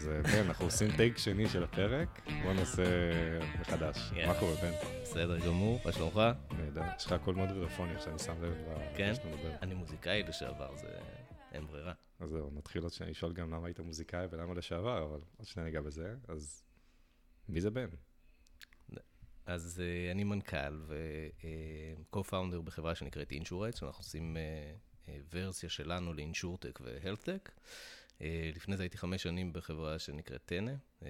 אז אה, בן, אנחנו עושים take שני של הפרק, בוא נעשה מחדש. כן. מה קורה, בן? בסדר גמור, מה שלומך? נהדר. יש לך קול מאוד גרפוני, עכשיו אני שם לב ל- כן? שאתה מדבר. אני מוזיקאי לשעבר, זה אין ברירה. אז זהו, נתחיל עוד שנייה לשאול גם למה היית מוזיקאי ולמה לשעבר, אבל עוד שנייה ניגע בזה. אז מי זה בן? אז uh, אני מנכ"ל ו-co-founder בחברה שנקראת Insurights, אנחנו עושים uh, uh, ורסיה שלנו ל insurtech ו healthtech. Uh, לפני זה הייתי חמש שנים בחברה שנקראת טנא, uh,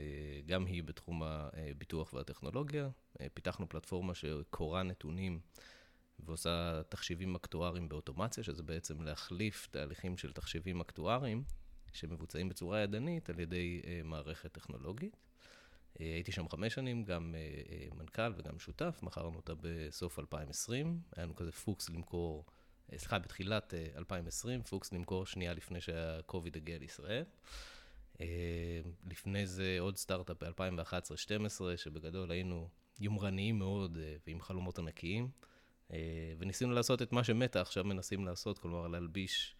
גם היא בתחום הביטוח והטכנולוגיה. Uh, פיתחנו פלטפורמה שקוראה נתונים ועושה תחשיבים אקטואריים באוטומציה, שזה בעצם להחליף תהליכים של תחשיבים אקטואריים שמבוצעים בצורה ידנית על ידי מערכת טכנולוגית. אה, הייתי שם חמש שנים, גם אה, אה, מנכ"ל וגם שותף, מכרנו אותה בסוף 2020, היה לנו כזה פוקס למכור, אה, סליחה, בתחילת אה, 2020, פוקס למכור שנייה לפני שהקוביד הגיע לישראל. אה, לפני זה עוד סטארט-אפ ב-2011-2012, שבגדול היינו יומרניים מאוד אה, ועם חלומות ענקיים, אה, וניסינו לעשות את מה שמטה עכשיו מנסים לעשות, כלומר להלביש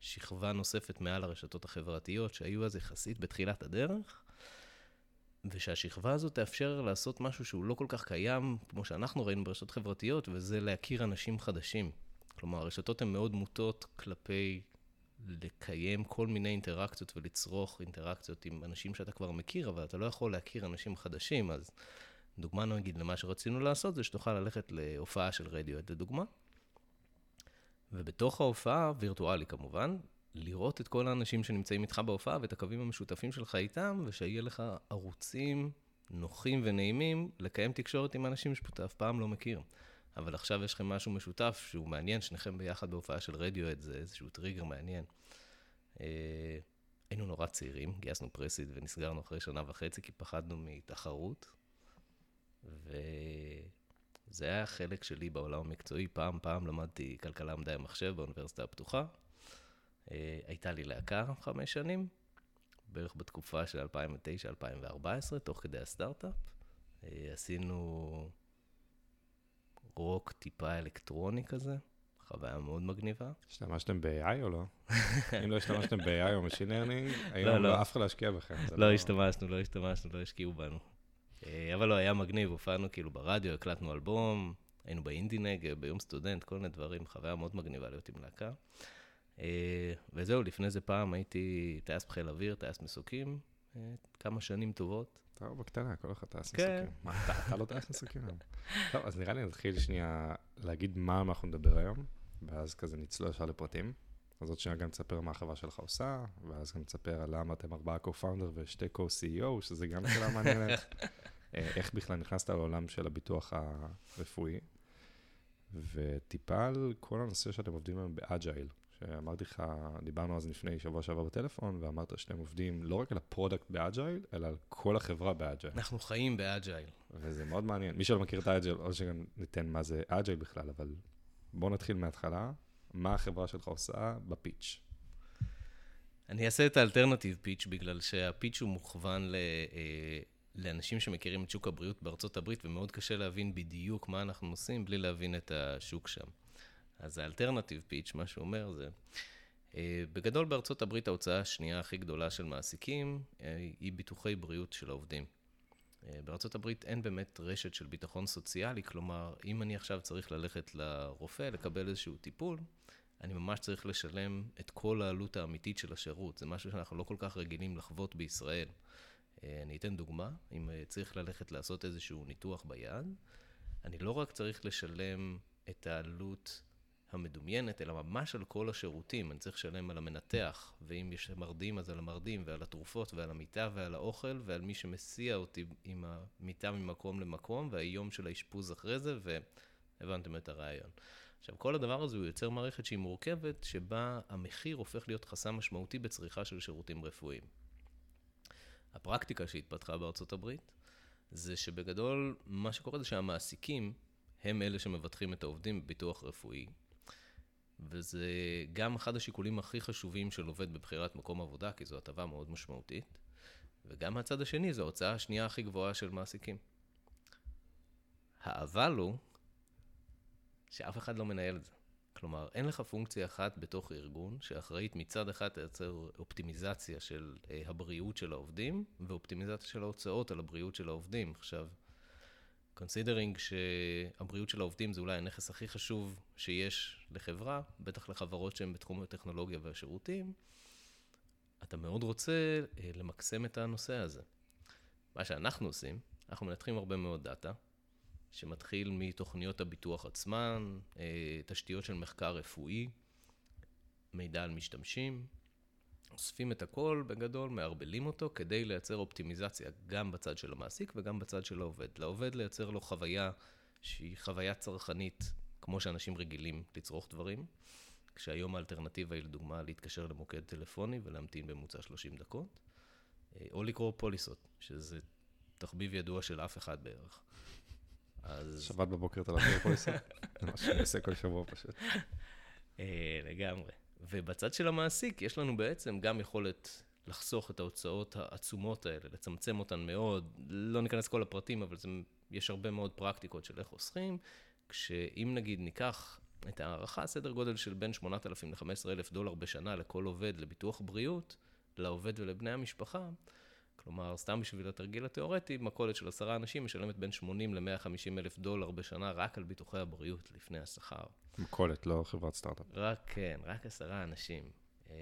שכבה נוספת מעל הרשתות החברתיות, שהיו אז יחסית בתחילת הדרך. ושהשכבה הזאת תאפשר לעשות משהו שהוא לא כל כך קיים, כמו שאנחנו ראינו ברשתות חברתיות, וזה להכיר אנשים חדשים. כלומר, הרשתות הן מאוד מוטות כלפי לקיים כל מיני אינטראקציות ולצרוך אינטראקציות עם אנשים שאתה כבר מכיר, אבל אתה לא יכול להכיר אנשים חדשים, אז דוגמה נגיד למה שרצינו לעשות, זה שתוכל ללכת להופעה של רדיואט, לדוגמה, ובתוך ההופעה, וירטואלי כמובן, לראות את כל האנשים שנמצאים איתך בהופעה ואת הקווים המשותפים שלך איתם, ושיהיה לך ערוצים נוחים ונעימים לקיים תקשורת עם אנשים שאתה אף פעם לא מכיר. אבל עכשיו יש לכם משהו משותף שהוא מעניין, שניכם ביחד בהופעה של רדיואט, זה איזשהו טריגר מעניין. אה, היינו נורא צעירים, גייסנו פרסיד ונסגרנו אחרי שנה וחצי, כי פחדנו מתחרות. וזה היה החלק שלי בעולם המקצועי. פעם, פעם למדתי כלכלה מדעי המחשב באוניברסיטה הפתוחה. אה, הייתה לי להקה חמש שנים, בערך בתקופה של 2009-2014, תוך כדי הסטארט-אפ. אה, עשינו רוק טיפה אלקטרוני כזה, חוויה מאוד מגניבה. השתמשתם ב-AI או לא? אם לא השתמשתם ב-AI או Machine Learning, היום לא. לא אף אחד לא ישקיע בכם. זה לא השתמשנו, לא השתמשנו, לא השקיעו בנו. אה, אבל לא, היה מגניב, הופענו כאילו ברדיו, הקלטנו אלבום, היינו באינדי נגב, ביום סטודנט, כל מיני דברים, חוויה מאוד מגניבה להיות עם להקה. אה, וזהו, לפני זה פעם הייתי טייס בחיל אוויר, טייס מסוקים, אה, כמה שנים טובות. אתה בקטנה, כל אחד טייס כן. מסוקים. מה, אתה- לא מסוקים היום? טוב, אז נראה לי נתחיל שנייה להגיד מה אנחנו נדבר היום, ואז כזה נצלול ישר לפרטים. אז עוד שנייה גם תספר מה החברה שלך עושה, ואז גם תספר על למה אתם ארבעה co-founder ושתי co-CEO, שזה גם שאלה מעניינת. אה, איך בכלל נכנסת לעולם של הביטוח הרפואי, וטיפה על כל הנושא שאתם עובדים היום באג'ייל. שאמרתי לך, דיברנו אז לפני שבוע שעבר בטלפון, ואמרת שאתם עובדים לא רק על ה product ב agile, אלא על כל החברה ב agile. אנחנו חיים ב agile. וזה מאוד מעניין. מי שלא מכיר את ה agile, או שגם ניתן מה זה agile בכלל, אבל בואו נתחיל מההתחלה. מה החברה שלך עושה ב pitch? אני אעשה את ה alternative pitch, בגלל שה pitch הוא מוכוון ל, אה, לאנשים שמכירים את שוק הבריאות בארצות הברית, ומאוד קשה להבין בדיוק מה אנחנו עושים בלי להבין את השוק שם. אז האלטרנטיב פיץ', מה שהוא אומר זה, אה, בגדול בארצות הברית ההוצאה השנייה הכי גדולה של מעסיקים אה, היא ביטוחי בריאות של העובדים. אה, בארצות הברית אין באמת רשת של ביטחון סוציאלי, כלומר, אם אני עכשיו צריך ללכת לרופא לקבל איזשהו טיפול, אני ממש צריך לשלם את כל העלות האמיתית של השירות. זה משהו שאנחנו לא כל כך רגילים לחוות בישראל. אני אתן דוגמה, אם צריך ללכת לעשות איזשהו ניתוח ביד, אני לא רק צריך לשלם את העלות המדומיינת, אלא ממש על כל השירותים. אני צריך לשלם על המנתח, ואם יש מרדים, אז על המרדים, ועל התרופות, ועל המיטה, ועל האוכל, ועל מי שמסיע אותי עם המיטה ממקום למקום, והיום של האשפוז אחרי זה, והבנתם את הרעיון. עכשיו, כל הדבר הזה הוא יוצר מערכת שהיא מורכבת, שבה המחיר הופך להיות חסם משמעותי בצריכה של שירותים רפואיים. הפרקטיקה שהתפתחה בארצות הברית, זה שבגדול, מה שקורה זה שהמעסיקים הם אלה שמבטחים את העובדים בביטוח רפואי, וזה גם אחד השיקולים הכי חשובים של עובד בבחירת מקום עבודה, כי זו הטבה מאוד משמעותית, וגם מהצד השני, זו ההוצאה השנייה הכי גבוהה של מעסיקים. האבל הוא שאף אחד לא מנהל את זה. כלומר, אין לך פונקציה אחת בתוך ארגון שאחראית מצד אחד לייצר אופטימיזציה של אה, הבריאות של העובדים, ואופטימיזציה של ההוצאות על הבריאות של העובדים. עכשיו, Considering שהבריאות של העובדים זה אולי הנכס הכי חשוב שיש לחברה, בטח לחברות שהן בתחום הטכנולוגיה והשירותים, אתה מאוד רוצה אה, למקסם את הנושא הזה. מה שאנחנו עושים, אנחנו מנתחים הרבה מאוד דאטה, שמתחיל מתוכניות הביטוח עצמן, אה, תשתיות של מחקר רפואי, מידע על משתמשים, אוספים את הכל בגדול, מערבלים אותו כדי לייצר אופטימיזציה גם בצד של המעסיק וגם בצד של העובד. לעובד לייצר לו חוויה שהיא חוויה צרכנית, כמו שאנשים רגילים לצרוך דברים, כשהיום האלטרנטיבה היא לדוגמה להתקשר למוקד טלפוני ולהמתין בממוצע 30 דקות, אה, או לקרוא פוליסות, שזה תחביב ידוע של אף אחד בערך. אז... שבת בבוקר אתה לקרוא פוליסות? זה מה שאני עושה כל שבוע פשוט. אה, לגמרי. ובצד של המעסיק, יש לנו בעצם גם יכולת לחסוך את ההוצאות העצומות האלה, לצמצם אותן מאוד. לא ניכנס כל הפרטים, אבל זה, יש הרבה מאוד פרקטיקות של איך חוסכים, כשאם נגיד ניקח את ההערכה, סדר גודל של בין 8,000 ל-15,000 דולר בשנה לכל עובד לביטוח בריאות, לעובד ולבני המשפחה, כלומר, סתם בשביל התרגיל התיאורטי, מכולת של עשרה אנשים משלמת בין 80 ל-150 אלף דולר בשנה רק על ביטוחי הבריאות לפני השכר. מכולת, לא חברת סטארט-אפ. רק, כן, רק עשרה אנשים. אה,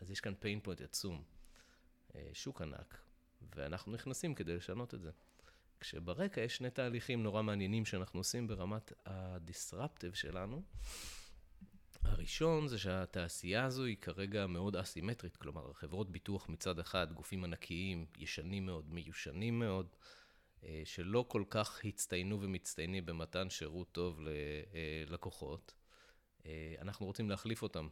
אז יש כאן pain point עצום, אה, שוק ענק, ואנחנו נכנסים כדי לשנות את זה. כשברקע יש שני תהליכים נורא מעניינים שאנחנו עושים ברמת ה-disruptive שלנו. הראשון זה שהתעשייה הזו היא כרגע מאוד אסימטרית, כלומר, חברות ביטוח מצד אחד, גופים ענקיים, ישנים מאוד, מיושנים מאוד, אה, שלא כל כך הצטיינו ומצטיינים במתן שירות טוב ללקוחות. אה, אנחנו רוצים להחליף אותם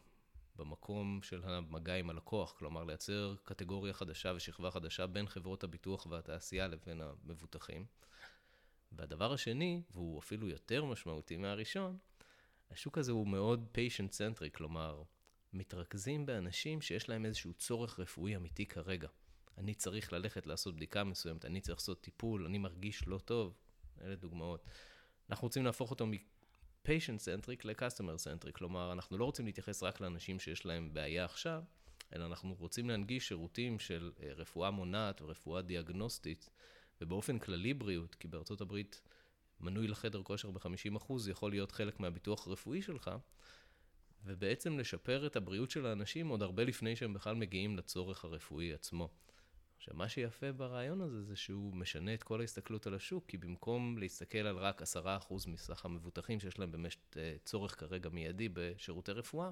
במקום של המגע עם הלקוח, כלומר, לייצר קטגוריה חדשה ושכבה חדשה בין חברות הביטוח והתעשייה לבין המבוטחים. והדבר השני, והוא אפילו יותר משמעותי מהראשון, השוק הזה הוא מאוד patient-centric, כלומר, מתרכזים באנשים שיש להם איזשהו צורך רפואי אמיתי כרגע. אני צריך ללכת לעשות בדיקה מסוימת, אני צריך לעשות טיפול, אני מרגיש לא טוב, אלה דוגמאות. אנחנו רוצים להפוך אותו מ-patient-centric ל-customer-centric, כלומר, אנחנו לא רוצים להתייחס רק לאנשים שיש להם בעיה עכשיו, אלא אנחנו רוצים להנגיש שירותים של אה, רפואה מונעת ורפואה דיאגנוסטית, ובאופן כללי בריאות, כי בארצות הברית מנוי לחדר כושר ב-50% יכול להיות חלק מהביטוח הרפואי שלך, ובעצם לשפר את הבריאות של האנשים עוד הרבה לפני שהם בכלל מגיעים לצורך הרפואי עצמו. עכשיו, מה שיפה ברעיון הזה זה שהוא משנה את כל ההסתכלות על השוק, כי במקום להסתכל על רק 10% מסך המבוטחים שיש להם באמת אה, צורך כרגע מיידי בשירותי רפואה,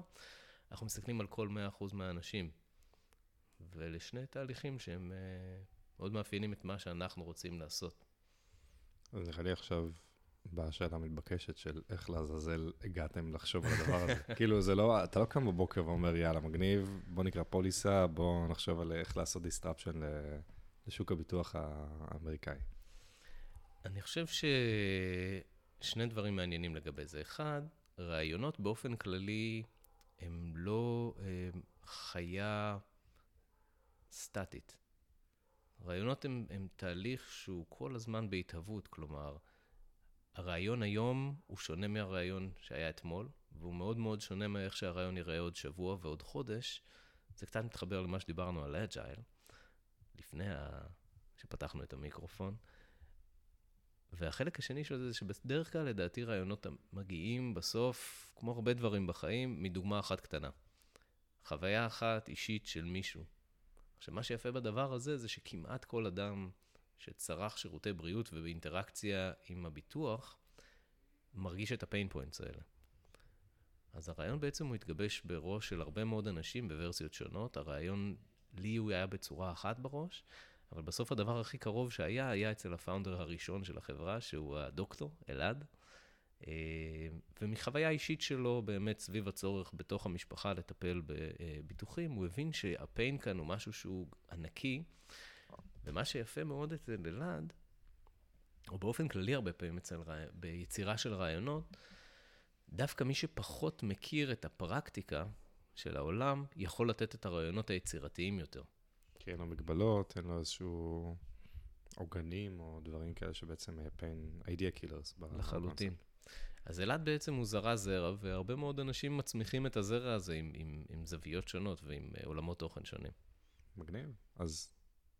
אנחנו מסתכלים על כל 100% מהאנשים. ואלה שני תהליכים שהם אה, מאוד מאפיינים את מה שאנחנו רוצים לעשות. אז נראה לי עכשיו באה השאלה המתבקשת של איך לעזאזל הגעתם לחשוב על הדבר הזה. כאילו, זה לא, אתה לא קם בבוקר ואומר, יאללה, מגניב, בוא נקרא פוליסה, בוא נחשוב על איך לעשות disruption לשוק הביטוח האמריקאי. אני חושב ששני דברים מעניינים לגבי זה. אחד, רעיונות באופן כללי הם לא הם חיה סטטית. רעיונות הם, הם תהליך שהוא כל הזמן בהתהוות, כלומר, הרעיון היום הוא שונה מהרעיון שהיה אתמול, והוא מאוד מאוד שונה מאיך שהרעיון יראה עוד שבוע ועוד חודש. זה קצת מתחבר למה שדיברנו על אג'ייל, לפני ה... שפתחנו את המיקרופון. והחלק השני של זה זה שבדרך כלל, לדעתי, רעיונות מגיעים בסוף, כמו הרבה דברים בחיים, מדוגמה אחת קטנה. חוויה אחת אישית של מישהו, עכשיו, מה שיפה בדבר הזה, זה שכמעט כל אדם שצרך שירותי בריאות ובאינטראקציה עם הביטוח, מרגיש את הפיין פוינטס האלה. אז הרעיון בעצם הוא התגבש בראש של הרבה מאוד אנשים בוורסיות שונות. הרעיון, לי הוא היה בצורה אחת בראש, אבל בסוף הדבר הכי קרוב שהיה, היה אצל הפאונדר הראשון של החברה, שהוא הדוקטור, אלעד. אה, ומחוויה אישית שלו, באמת סביב הצורך בתוך המשפחה לטפל בביטוחים, הוא הבין שהפיין כאן הוא משהו שהוא ענקי, ומה שיפה מאוד אצל אלעד, או באופן כללי הרבה פעמים אצל, ביצירה של רעיונות, דווקא מי שפחות מכיר את הפרקטיקה של העולם, יכול לתת את הרעיונות היצירתיים יותר. כי אין לו מגבלות, אין לו איזשהו עוגנים או דברים כאלה שבעצם pain idea killers. לחלוטין. אז אלעד בעצם הוא זרע זרע, והרבה מאוד אנשים מצמיחים את הזרע הזה עם, עם, עם זוויות שונות ועם uh, עולמות תוכן שונים. מגניב. אז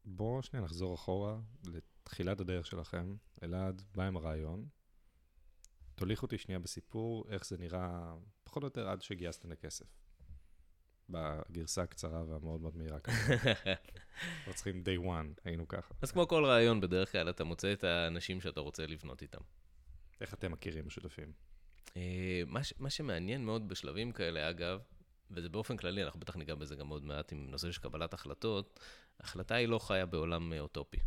בואו שנייה נחזור אחורה לתחילת הדרך שלכם. אלעד בא עם הרעיון. תוליך אותי שנייה בסיפור, איך זה נראה, פחות או יותר עד שגייסתם לכסף. בגרסה הקצרה והמאוד מאוד מהירה כזאת. לא צריכים day one, היינו ככה. אז כמו כל רעיון, בדרך כלל אתה מוצא את האנשים שאתה רוצה לבנות איתם. איך אתם מכירים השותפים? אה, מה, ש- מה שמעניין מאוד בשלבים כאלה, אגב, וזה באופן כללי, אנחנו בטח ניגע בזה גם עוד מעט עם נושא של קבלת החלטות, החלטה היא לא חיה בעולם אה, אוטופי.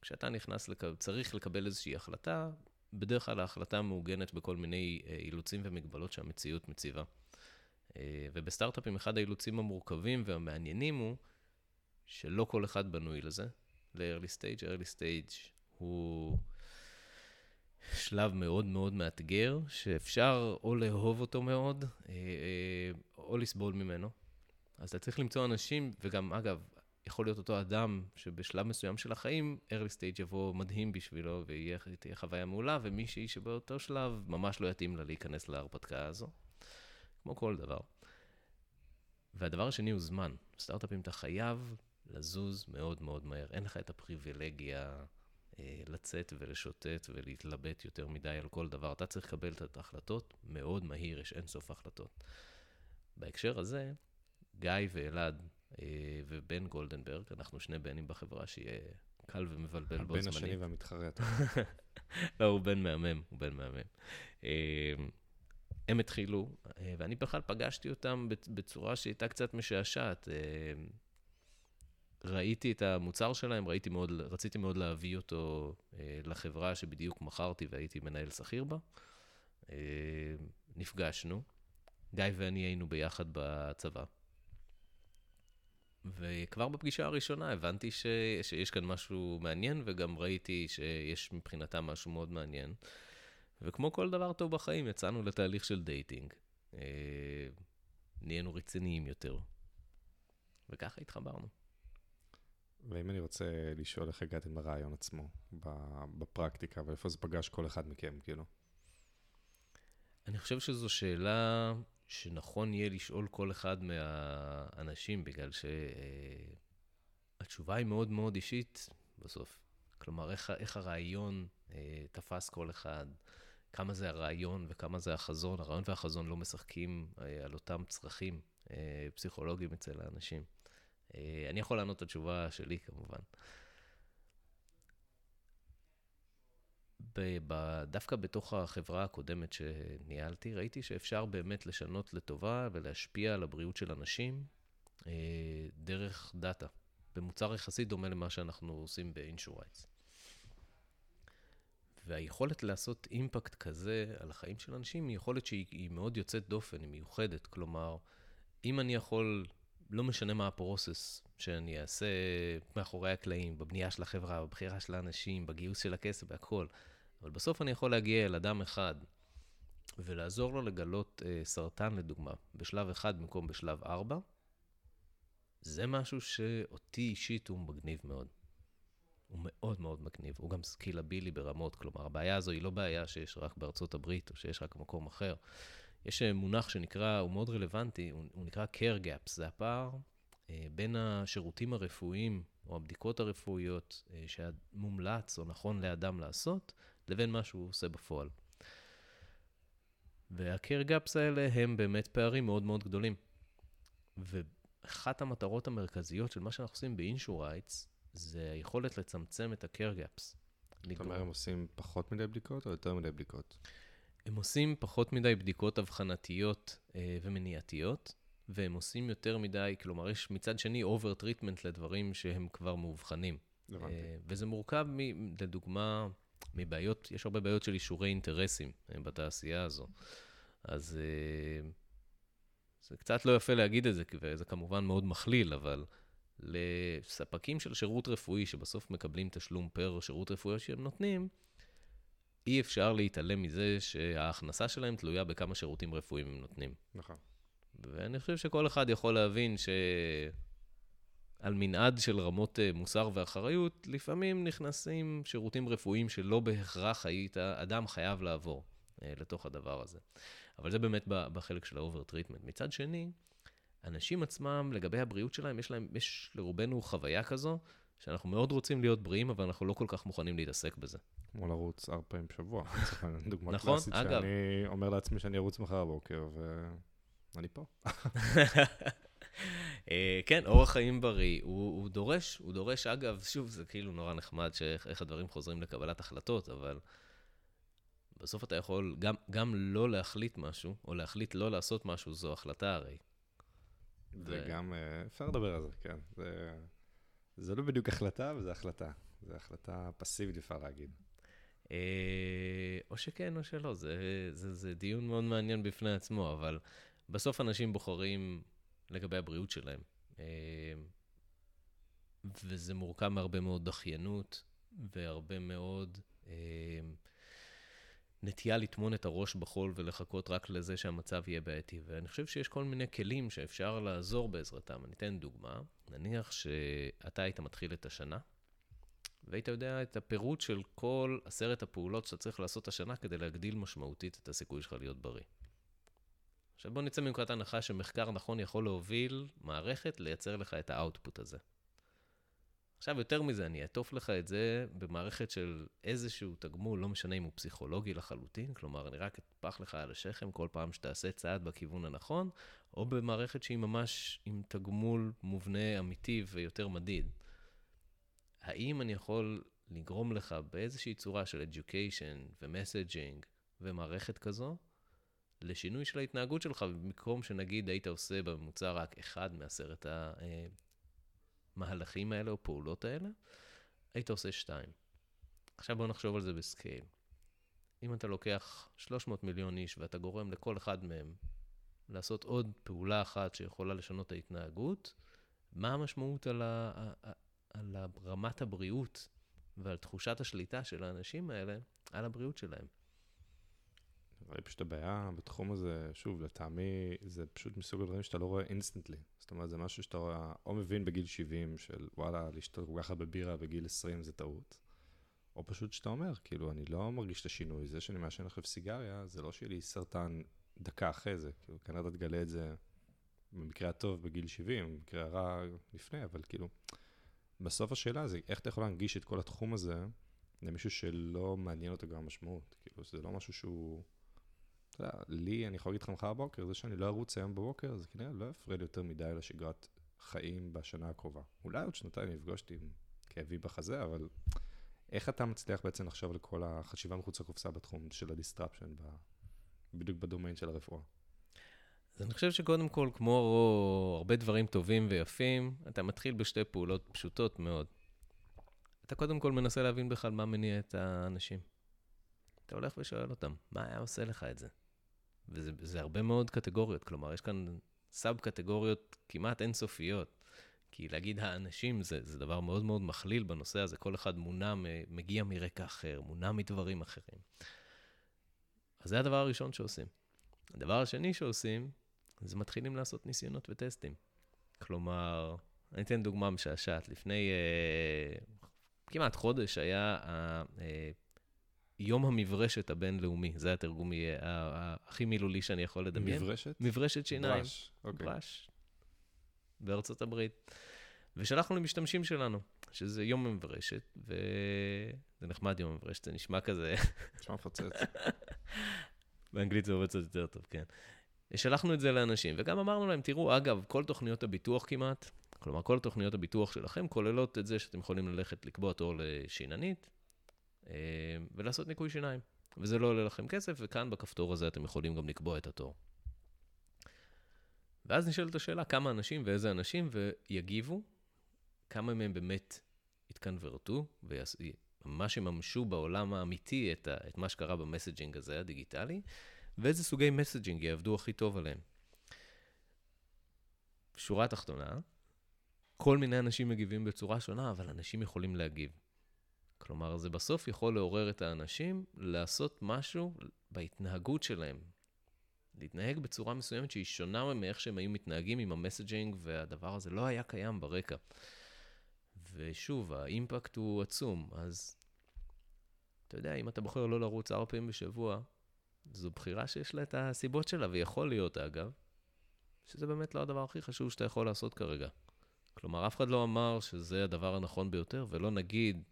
כשאתה נכנס, לק... צריך לקבל איזושהי החלטה, בדרך כלל ההחלטה מעוגנת בכל מיני אה, אילוצים ומגבלות שהמציאות מציבה. ובסטארט-אפים אחד האילוצים המורכבים והמעניינים הוא שלא כל אחד בנוי לזה. ל-early stage, early stage הוא שלב מאוד מאוד מאתגר, שאפשר או לאהוב אותו מאוד, אה, אה, או לסבול ממנו. אז אתה צריך למצוא אנשים, וגם, אגב, יכול להיות אותו אדם שבשלב מסוים של החיים, early stage יבוא מדהים בשבילו, ותהיה חוויה מעולה, ומישהי שבאותו שלב ממש לא יתאים לה להיכנס להרפתקה הזו. כמו כל דבר. והדבר השני הוא זמן. בסטארט-אפים אתה חייב לזוז מאוד מאוד מהר. אין לך את הפריבילגיה לצאת ולשוטט ולהתלבט יותר מדי על כל דבר. אתה צריך לקבל את ההחלטות מאוד מהיר, יש אינסוף החלטות. בהקשר הזה, גיא ואלעד אה, ובן גולדנברג, אנחנו שני בנים בחברה, שיהיה קל ומבלבל בו זמנית. הבן השני והמתחרה. לא, הוא בן מהמם, הוא בן מהמם. אה, הם התחילו, אה, ואני בכלל פגשתי אותם בצורה שהייתה קצת משעשעת. אה, ראיתי את המוצר שלהם, ראיתי מאוד, רציתי מאוד להביא אותו לחברה שבדיוק מכרתי והייתי מנהל שכיר בה. נפגשנו, גיא ואני היינו ביחד בצבא. וכבר בפגישה הראשונה הבנתי ש... שיש כאן משהו מעניין, וגם ראיתי שיש מבחינתם משהו מאוד מעניין. וכמו כל דבר טוב בחיים, יצאנו לתהליך של dating. אה, נהיינו רציניים יותר. וככה התחברנו. ואם אני רוצה לשאול איך הגעתם לרעיון עצמו, בפרקטיקה, ואיפה זה פגש כל אחד מכם, כאילו? אני חושב שזו שאלה שנכון יהיה לשאול כל אחד מהאנשים, בגלל שהתשובה היא מאוד מאוד אישית בסוף. כלומר, איך, איך הרעיון אה, תפס כל אחד, כמה זה הרעיון וכמה זה החזון. הרעיון והחזון לא משחקים אה, על אותם צרכים אה, פסיכולוגיים אצל האנשים. אה, אני יכול לענות את התשובה שלי, כמובן. דווקא בתוך החברה הקודמת שניהלתי, ראיתי שאפשר באמת לשנות לטובה ולהשפיע על הבריאות של אנשים דרך דאטה, במוצר יחסית דומה למה שאנחנו עושים ב-Insurance. והיכולת לעשות אימפקט כזה על החיים של אנשים היא יכולת שהיא מאוד יוצאת דופן, היא מיוחדת. כלומר, אם אני יכול, לא משנה מה הפרוסס שאני אעשה מאחורי הקלעים, בבנייה של החברה, בבחירה של האנשים, בגיוס של הכסף, בהכל, אבל בסוף אני יכול להגיע אל אדם אחד ולעזור לו לגלות אה, סרטן, לדוגמה, בשלב אחד במקום בשלב ארבע, זה משהו שאותי אישית הוא מגניב מאוד. הוא מאוד מאוד מגניב, הוא גם סקילבילי ברמות, כלומר, הבעיה הזו היא לא בעיה שיש רק בארצות הברית או שיש רק במקום אחר. יש אה, מונח שנקרא, הוא מאוד רלוונטי, הוא, הוא נקרא care gaps, זה הפער אה, בין השירותים הרפואיים או הבדיקות הרפואיות אה, שמומלץ או נכון לאדם לעשות, לבין מה שהוא עושה בפועל. וה-care gaps האלה הם באמת פערים מאוד מאוד גדולים. ואחת המטרות המרכזיות של מה שאנחנו עושים ב-Insurights זה היכולת לצמצם את ה-care gaps. זאת אומרת, הם עושים פחות מדי בדיקות או יותר מדי בדיקות? הם עושים פחות מדי בדיקות אבחנתיות אה, ומניעתיות, והם עושים יותר מדי, כלומר, יש מצד שני over treatment לדברים שהם כבר מאובחנים. הבנתי. אה, וזה מורכב, מ, לדוגמה, מבעיות, יש הרבה בעיות של אישורי אינטרסים אה, בתעשייה הזו. אז אה, זה קצת לא יפה להגיד את זה, וזה כמובן מאוד מכליל, אבל לספקים של שירות רפואי, שבסוף מקבלים תשלום פר שירות רפואי שהם נותנים, אי אפשר להתעלם מזה שההכנסה שלהם תלויה בכמה שירותים רפואיים הם נותנים. נכון. ואני חושב שכל אחד יכול להבין שעל מנעד של רמות אה, מוסר ואחריות, לפעמים נכנסים שירותים רפואיים שלא בהכרח היית, אדם חייב לעבור. אה, לתוך הדבר הזה. אבל זה באמת בחלק של ה over-treatment. מצד שני, אנשים עצמם, לגבי הבריאות שלהם, יש להם, יש לרובנו חוויה כזו, שאנחנו מאוד רוצים להיות בריאים, אבל אנחנו לא כל כך מוכנים להתעסק בזה. כמו לרוץ ארבע פעמים בשבוע. דוגמה נכון, קלאסית אגב. שאני אומר לעצמי שאני ארוץ מחר בבוקר, ואני פה. אה, כן, אורח חיים בריא, הוא, הוא דורש, הוא דורש, אגב, שוב, זה כאילו נורא נחמד שאיך הדברים חוזרים לקבלת החלטות, אבל בסוף אתה יכול גם, גם לא להחליט משהו, או להחליט לא לעשות משהו, זו החלטה הרי. וגם, אה, אפשר לדבר על זה, כן. זה, זה לא בדיוק החלטה, אבל זה החלטה. זה החלטה פסיבית, אפשר להגיד. אה, או שכן או שלא, זה, זה, זה דיון מאוד מעניין בפני עצמו, אבל בסוף אנשים בוחרים לגבי הבריאות שלהם. אה, וזה מורכב מהרבה מאוד דחיינות והרבה מאוד אה, נטייה לטמון את הראש בחול ולחכות רק לזה שהמצב יהיה בעייתי. ואני חושב שיש כל מיני כלים שאפשר לעזור בעזרתם. אני אתן דוגמה. נניח שאתה היית מתחיל את השנה, והיית יודע את הפירוט של כל עשרת הפעולות שאתה צריך לעשות השנה כדי להגדיל משמעותית את הסיכוי שלך להיות בריא. עכשיו בוא נצא מנקודת הנחה שמחקר נכון יכול להוביל מערכת לייצר לך את האאוטפוט הזה. עכשיו, יותר מזה, אני אעטוף לך את זה במערכת של איזשהו תגמול, לא משנה אם הוא פסיכולוגי לחלוטין, כלומר, אני רק אטפח לך על השכם כל פעם שתעשה צעד בכיוון הנכון, או במערכת שהיא ממש עם תגמול מובנה אמיתי ויותר מדיד. האם אני יכול לגרום לך באיזושהי צורה של education ו-messaging ומערכת כזו, לשינוי של ההתנהגות שלך, במקום שנגיד היית עושה בממוצע רק אחד מעשרת המהלכים האלה או פעולות האלה, היית עושה שתיים. עכשיו בוא נחשוב על זה ב scale. אם אתה לוקח 300 מיליון איש ואתה גורם לכל אחד מהם לעשות עוד פעולה אחת שיכולה לשנות את ההתנהגות, מה המשמעות על, ה, על רמת הבריאות ועל תחושת השליטה של האנשים האלה על הבריאות שלהם? נראה לי פשוט הבעיה בתחום הזה, שוב, לטעמי, זה פשוט מסוג הדברים שאתה לא רואה instantly. זאת אומרת, זה משהו שאתה רואה, או מבין בגיל 70, של וואלה, לשתות כל כך הרבה בירה בגיל 20 זה טעות. או פשוט שאתה אומר, כאילו, אני לא מרגיש את השינוי. זה שאני מעשן עכשיו סיגריה, זה לא שיהיה לי סרטן דקה אחרי זה. כאילו, כנראה אתה תגלה את זה במקרה הטוב בגיל 70, במקרה הרע לפני, אבל כאילו, בסוף השאלה זה איך אתה יכול להנגיש את כל התחום הזה למישהו שלא מעניין אותו גם המשמעות. כאילו, זה לא משהו שהוא... יודע, לי, אני יכול להגיד לך מחר בבוקר, זה שאני לא ארוץ היום בבוקר, זה כנראה לא יפריע לי יותר מדי לשגרת חיים בשנה הקרובה. אולי עוד שנתיים נפגשתי עם כאבי בחזה, אבל איך אתה מצליח בעצם לחשוב על כל החשיבה מחוץ לקופסה בתחום של ה disruption, בדיוק בדומיין של הרפואה? אז אני חושב שקודם כל, כמו הרבה דברים טובים ויפים, אתה מתחיל בשתי פעולות פשוטות מאוד. אתה קודם כל מנסה להבין בכלל מה מניע את האנשים. אתה הולך ושואל אותם, מה היה עושה לך את זה? וזה הרבה מאוד קטגוריות, כלומר, יש כאן sub-קטגוריות כמעט אינסופיות. כי להגיד האנשים זה, זה דבר מאוד מאוד מכליל בנושא הזה, כל אחד מונע, מגיע מרקע אחר, מונע מדברים אחרים. אז זה הדבר הראשון שעושים. הדבר השני שעושים, זה מתחילים לעשות ניסיונות וטסטים. כלומר, אני אתן דוגמה משעשעת. לפני uh, כמעט חודש היה uh, יום המברשת הבינלאומי, זה התרגום הכי מילולי שאני יכול לדמיין. מברשת? מברשת שיניים. ברש, אוקיי. ברש, בארצות הברית. ושלחנו למשתמשים שלנו, שזה יום המברשת, וזה נחמד יום המברשת, זה נשמע כזה... נשמע מפוצץ. באנגלית זה עובד קצת יותר טוב, כן. שלחנו את זה לאנשים, וגם אמרנו להם, תראו, אגב, כל תוכניות הביטוח כמעט, כלומר, כל תוכניות הביטוח שלכם כוללות את זה שאתם יכולים ללכת לקבוע תור לשיננית, אה, ולעשות ניקוי שיניים. וזה לא עולה לכם כסף, וכאן בכפתור הזה אתם יכולים גם לקבוע את התור. ואז נשאלת השאלה, כמה אנשים ואיזה אנשים, ויגיבו, כמה מהם באמת התקנברטו, וממש יממשו בעולם האמיתי את, ה, את מה שקרה במסג'ינג הזה, הדיגיטלי, ואיזה סוגי מסג'ינג יעבדו הכי טוב עליהם. שורה תחתונה, כל מיני אנשים מגיבים בצורה שונה, אבל אנשים יכולים להגיב. כלומר, זה בסוף יכול לעורר את האנשים לעשות משהו בהתנהגות שלהם. להתנהג בצורה מסוימת שהיא שונה מאיך שהם היו מתנהגים עם המסג'ינג, והדבר הזה לא היה קיים ברקע. ושוב, האימפקט הוא עצום, אז אתה יודע, אם אתה בוחר לא לרוץ ארבע פעמים בשבוע, זו בחירה שיש לה את הסיבות שלה, ויכול להיות, אגב, שזה באמת לא הדבר הכי חשוב שאתה יכול לעשות כרגע. כלומר, אף אחד לא אמר שזה הדבר הנכון ביותר, ולא נגיד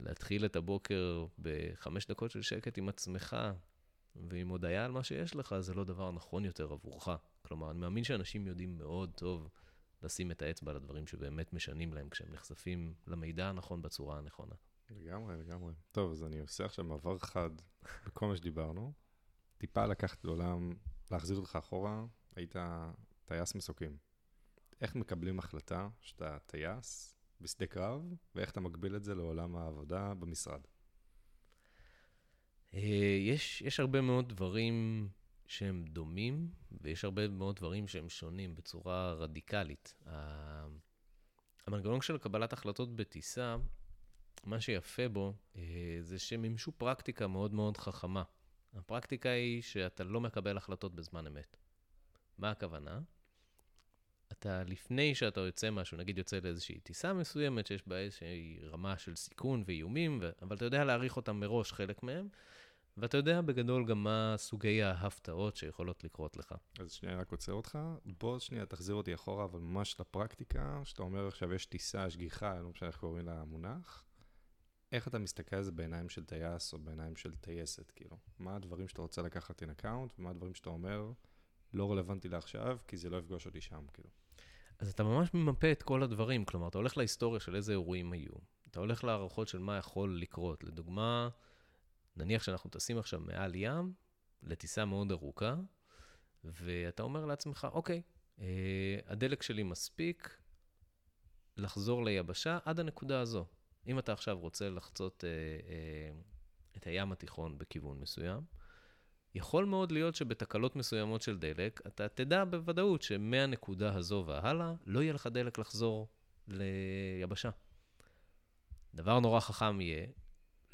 להתחיל את הבוקר בחמש דקות של שקט עם עצמך, ועם הודיה על מה שיש לך, זה לא דבר נכון יותר עבורך. כלומר, אני מאמין שאנשים יודעים מאוד טוב לשים את האצבע על הדברים שבאמת משנים להם כשהם נחשפים למידע הנכון בצורה הנכונה. לגמרי, לגמרי. טוב, אז אני עושה עכשיו מעבר חד בכל מה שדיברנו. טיפה לקחת לעולם, להחזיר אותך אחורה, היית טייס מסוקים. איך מקבלים החלטה שאתה טייס בשדה קרב, ואיך אתה מגביל את זה לעולם העבודה במשרד? אה, יש, יש הרבה מאוד דברים שהם דומים, ויש הרבה מאוד דברים שהם שונים בצורה רדיקלית. המנגנון של קבלת החלטות בטיסה, מה שיפה בו, אה, זה שהם מימשו פרקטיקה מאוד מאוד חכמה. הפרקטיקה היא שאתה לא מקבל החלטות בזמן אמת. מה הכוונה? אתה, לפני שאתה יוצא משהו, נגיד יוצא לאיזושהי טיסה מסוימת, שיש בה איזושהי רמה של סיכון ואיומים, ו... אבל אתה יודע להעריך אותם מראש, חלק מהם, ואתה יודע בגדול גם מה סוגי ההפתעות שיכולות לקרות לך. אז שנייה, רק עוצר אותך. בוא שנייה תחזיר אותי אחורה, אבל ממש לפרקטיקה, שאתה אומר עכשיו יש טיסה, יש גיחה, לא משנה איך קוראים לה המונח. איך אתה מסתכל על זה בעיניים של טייס או בעיניים של טייסת, כאילו? מה הדברים שאתה רוצה לקחת in account, ומה הדברים שאתה אומר, לא רלוונטי לעכשיו, כי זה לא יפגוש אותי שם, כאילו. אז אתה ממש ממפה את כל הדברים, כלומר, אתה הולך להיסטוריה של איזה אירועים היו, אתה הולך להערכות של מה יכול לקרות. לדוגמה, נניח שאנחנו טסים עכשיו מעל ים לטיסה מאוד ארוכה, ואתה אומר לעצמך, אוקיי, אה, הדלק שלי מספיק לחזור ליבשה עד הנקודה הזו. אם אתה עכשיו רוצה לחצות אה, אה, את הים התיכון בכיוון מסוים, יכול מאוד להיות שבתקלות מסוימות של דלק, אתה תדע בוודאות שמהנקודה הזו והלאה, לא יהיה לך דלק לחזור ליבשה. דבר נורא חכם יהיה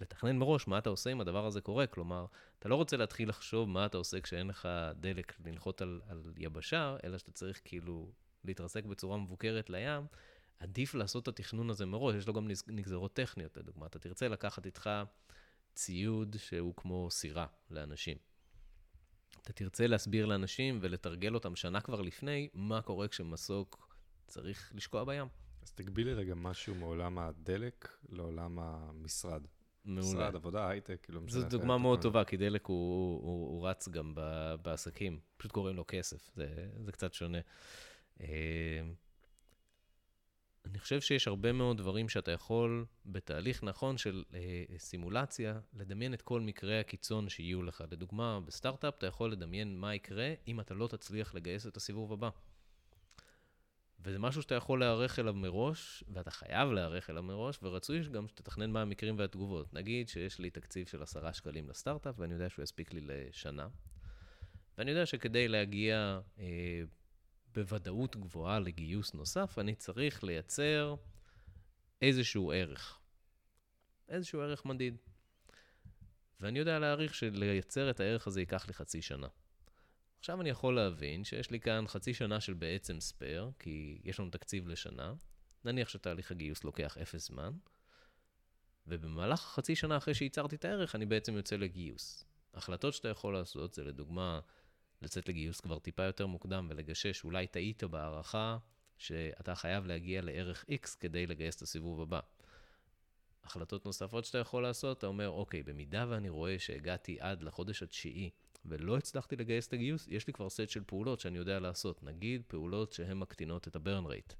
לתכנן מראש מה אתה עושה אם הדבר הזה קורה. כלומר, אתה לא רוצה להתחיל לחשוב מה אתה עושה כשאין לך דלק לנחות על, על יבשה, אלא שאתה צריך כאילו להתרסק בצורה מבוקרת לים. עדיף לעשות את התכנון הזה מראש, יש לו גם נגזרות טכניות, לדוגמה. אתה תרצה לקחת איתך ציוד שהוא כמו סירה לאנשים. אתה תרצה להסביר לאנשים ולתרגל אותם שנה כבר לפני, מה קורה כשמסוק צריך לשקוע בים. אז תגבילי רגע משהו מעולם הדלק לעולם המשרד. מעולה. משרד, עבודה, הייטק, כאילו... זו דוגמה מאוד טובה, כי דלק הוא, הוא, הוא רץ גם ב, בעסקים, פשוט קוראים לו כסף, זה, זה קצת שונה. אני חושב שיש הרבה מאוד דברים שאתה יכול, בתהליך נכון של אה, סימולציה, לדמיין את כל מקרי הקיצון שיהיו לך. לדוגמה, בסטארט-אפ אתה יכול לדמיין מה יקרה אם אתה לא תצליח לגייס את הסיבוב הבא. וזה משהו שאתה יכול להיערך אליו מראש, ואתה חייב להיערך אליו מראש, ורצוי גם שתתכנן מה המקרים והתגובות. נגיד שיש לי תקציב של עשרה שקלים לסטארט-אפ, ואני יודע שהוא יספיק לי לשנה, ואני יודע שכדי להגיע אה, בוודאות גבוהה לגיוס נוסף, אני צריך לייצר איזשהו ערך. איזשהו ערך מדיד. ואני יודע להעריך שלייצר את הערך הזה ייקח לי חצי שנה. עכשיו אני יכול להבין שיש לי כאן חצי שנה של בעצם ספייר, כי יש לנו תקציב לשנה. נניח שתהליך הגיוס לוקח אפס זמן, ובמהלך חצי שנה אחרי שייצרתי את הערך, אני בעצם יוצא לגיוס. החלטות שאתה יכול לעשות זה לדוגמה, לצאת לגיוס כבר טיפה יותר מוקדם ולגשש, אולי טעית בהערכה שאתה חייב להגיע לערך X כדי לגייס את הסיבוב הבא. החלטות נוספות שאתה יכול לעשות, אתה אומר, אוקיי, במידה ואני רואה שהגעתי עד לחודש התשיעי ולא הצלחתי לגייס את הגיוס, יש לי כבר סט של פעולות שאני יודע לעשות. נגיד פעולות שהן מקטינות את ה-burn rate.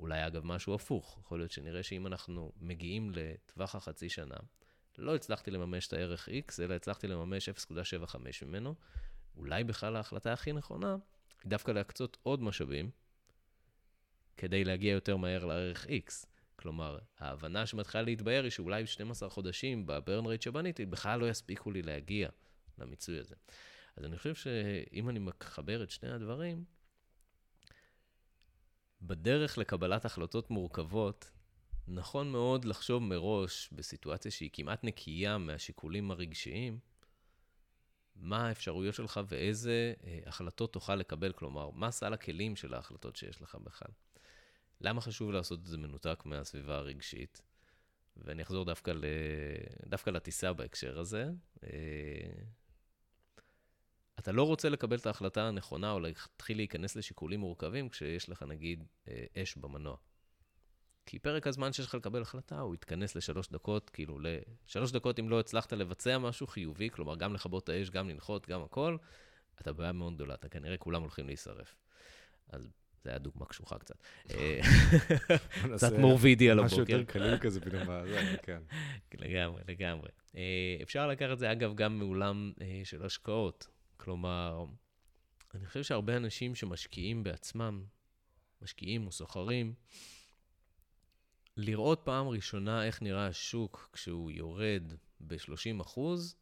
אולי אגב משהו הפוך, יכול להיות שנראה שאם אנחנו מגיעים לטווח החצי שנה, לא הצלחתי לממש את הערך X, אלא הצלחתי לממש 0.75 ממנו, אולי בכלל ההחלטה הכי נכונה היא דווקא להקצות עוד משאבים כדי להגיע יותר מהר לערך X. כלומר, ההבנה שמתחילה להתבהר היא שאולי 12 חודשים בברן רייט שבניתי, בכלל לא יספיקו לי להגיע למיצוי הזה. אז אני חושב שאם אני מחבר את שני הדברים, בדרך לקבלת החלטות מורכבות, נכון מאוד לחשוב מראש, בסיטואציה שהיא כמעט נקייה מהשיקולים הרגשיים, מה האפשרויות שלך ואיזה אה, החלטות תוכל לקבל, כלומר, מה סל הכלים של ההחלטות שיש לך בכלל. למה חשוב לעשות את זה מנותק מהסביבה הרגשית? ואני אחזור דווקא, ל... דווקא לטיסה בהקשר הזה. אה, אתה לא רוצה לקבל את ההחלטה הנכונה או להתחיל להיכנס לשיקולים מורכבים כשיש לך נגיד אה, אש במנוע. כי פרק הזמן שיש לך לקבל החלטה, הוא יתכנס לשלוש דקות, כאילו לשלוש דקות אם לא הצלחת לבצע משהו חיובי, כלומר גם לכבות את האש, גם לנחות, גם הכל, אתה בעיה מאוד גדולה, אתה כנראה כולם הולכים להישרף. אז זה היה דוגמה קשוחה קצת. אה, קצת מורבידי על הבוקר. משהו יותר קליל כזה פתאום, כן. לגמרי, לגמרי. אה, אפשר לקחת את זה, אגב, גם מעולם אה, של השקעות. כלומר, אני חושב שהרבה אנשים שמשקיעים בעצמם, משקיעים או סוחרים, לראות פעם ראשונה איך נראה השוק כשהוא יורד ב-30 אחוז,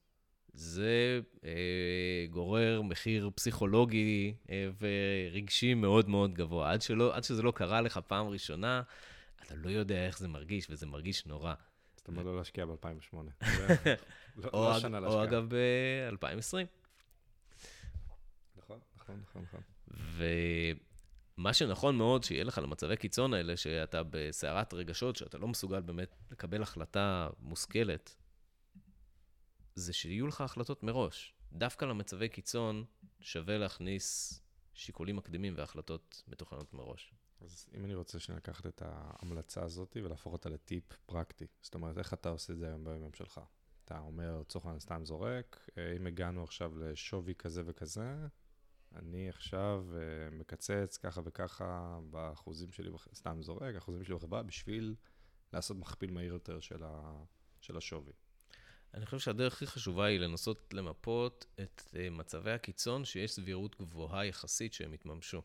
זה אה, גורר מחיר פסיכולוגי אה, ורגשי מאוד מאוד גבוה. עד, שלא, עד שזה לא קרה לך פעם ראשונה, אתה לא יודע איך זה מרגיש, וזה מרגיש נורא. זאת אומרת, לא להשקיע ב-2008. לא, או, לא השנה להשקיע. או אגב ב-2020. נכון, נכון, נכון, נכון. ומה שנכון מאוד שיהיה לך למצבי קיצון האלה, שאתה בסערת רגשות, שאתה לא מסוגל באמת לקבל החלטה מושכלת, זה שיהיו לך החלטות מראש. דווקא למצבי קיצון שווה להכניס שיקולים מקדימים והחלטות מתוכננות מראש. אז אם אני רוצה שנייה לקחת את ההמלצה הזאת ולהפוך אותה לטיפ פרקטי, זאת אומרת, איך אתה עושה את זה היום ביום שלך? אתה אומר, לצורך העניין סתם זורק, אה, אם הגענו עכשיו לשווי כזה וכזה, אני עכשיו אה, מקצץ ככה וככה באחוזים שלי, סתם זורק, אחוזים שלי בחברה, בשביל לעשות מכפיל מהיר יותר של, ה, של השווי. אני חושב שהדרך הכי חשובה היא לנסות למפות את uh, מצבי הקיצון שיש סבירות גבוהה יחסית שהם יתממשו.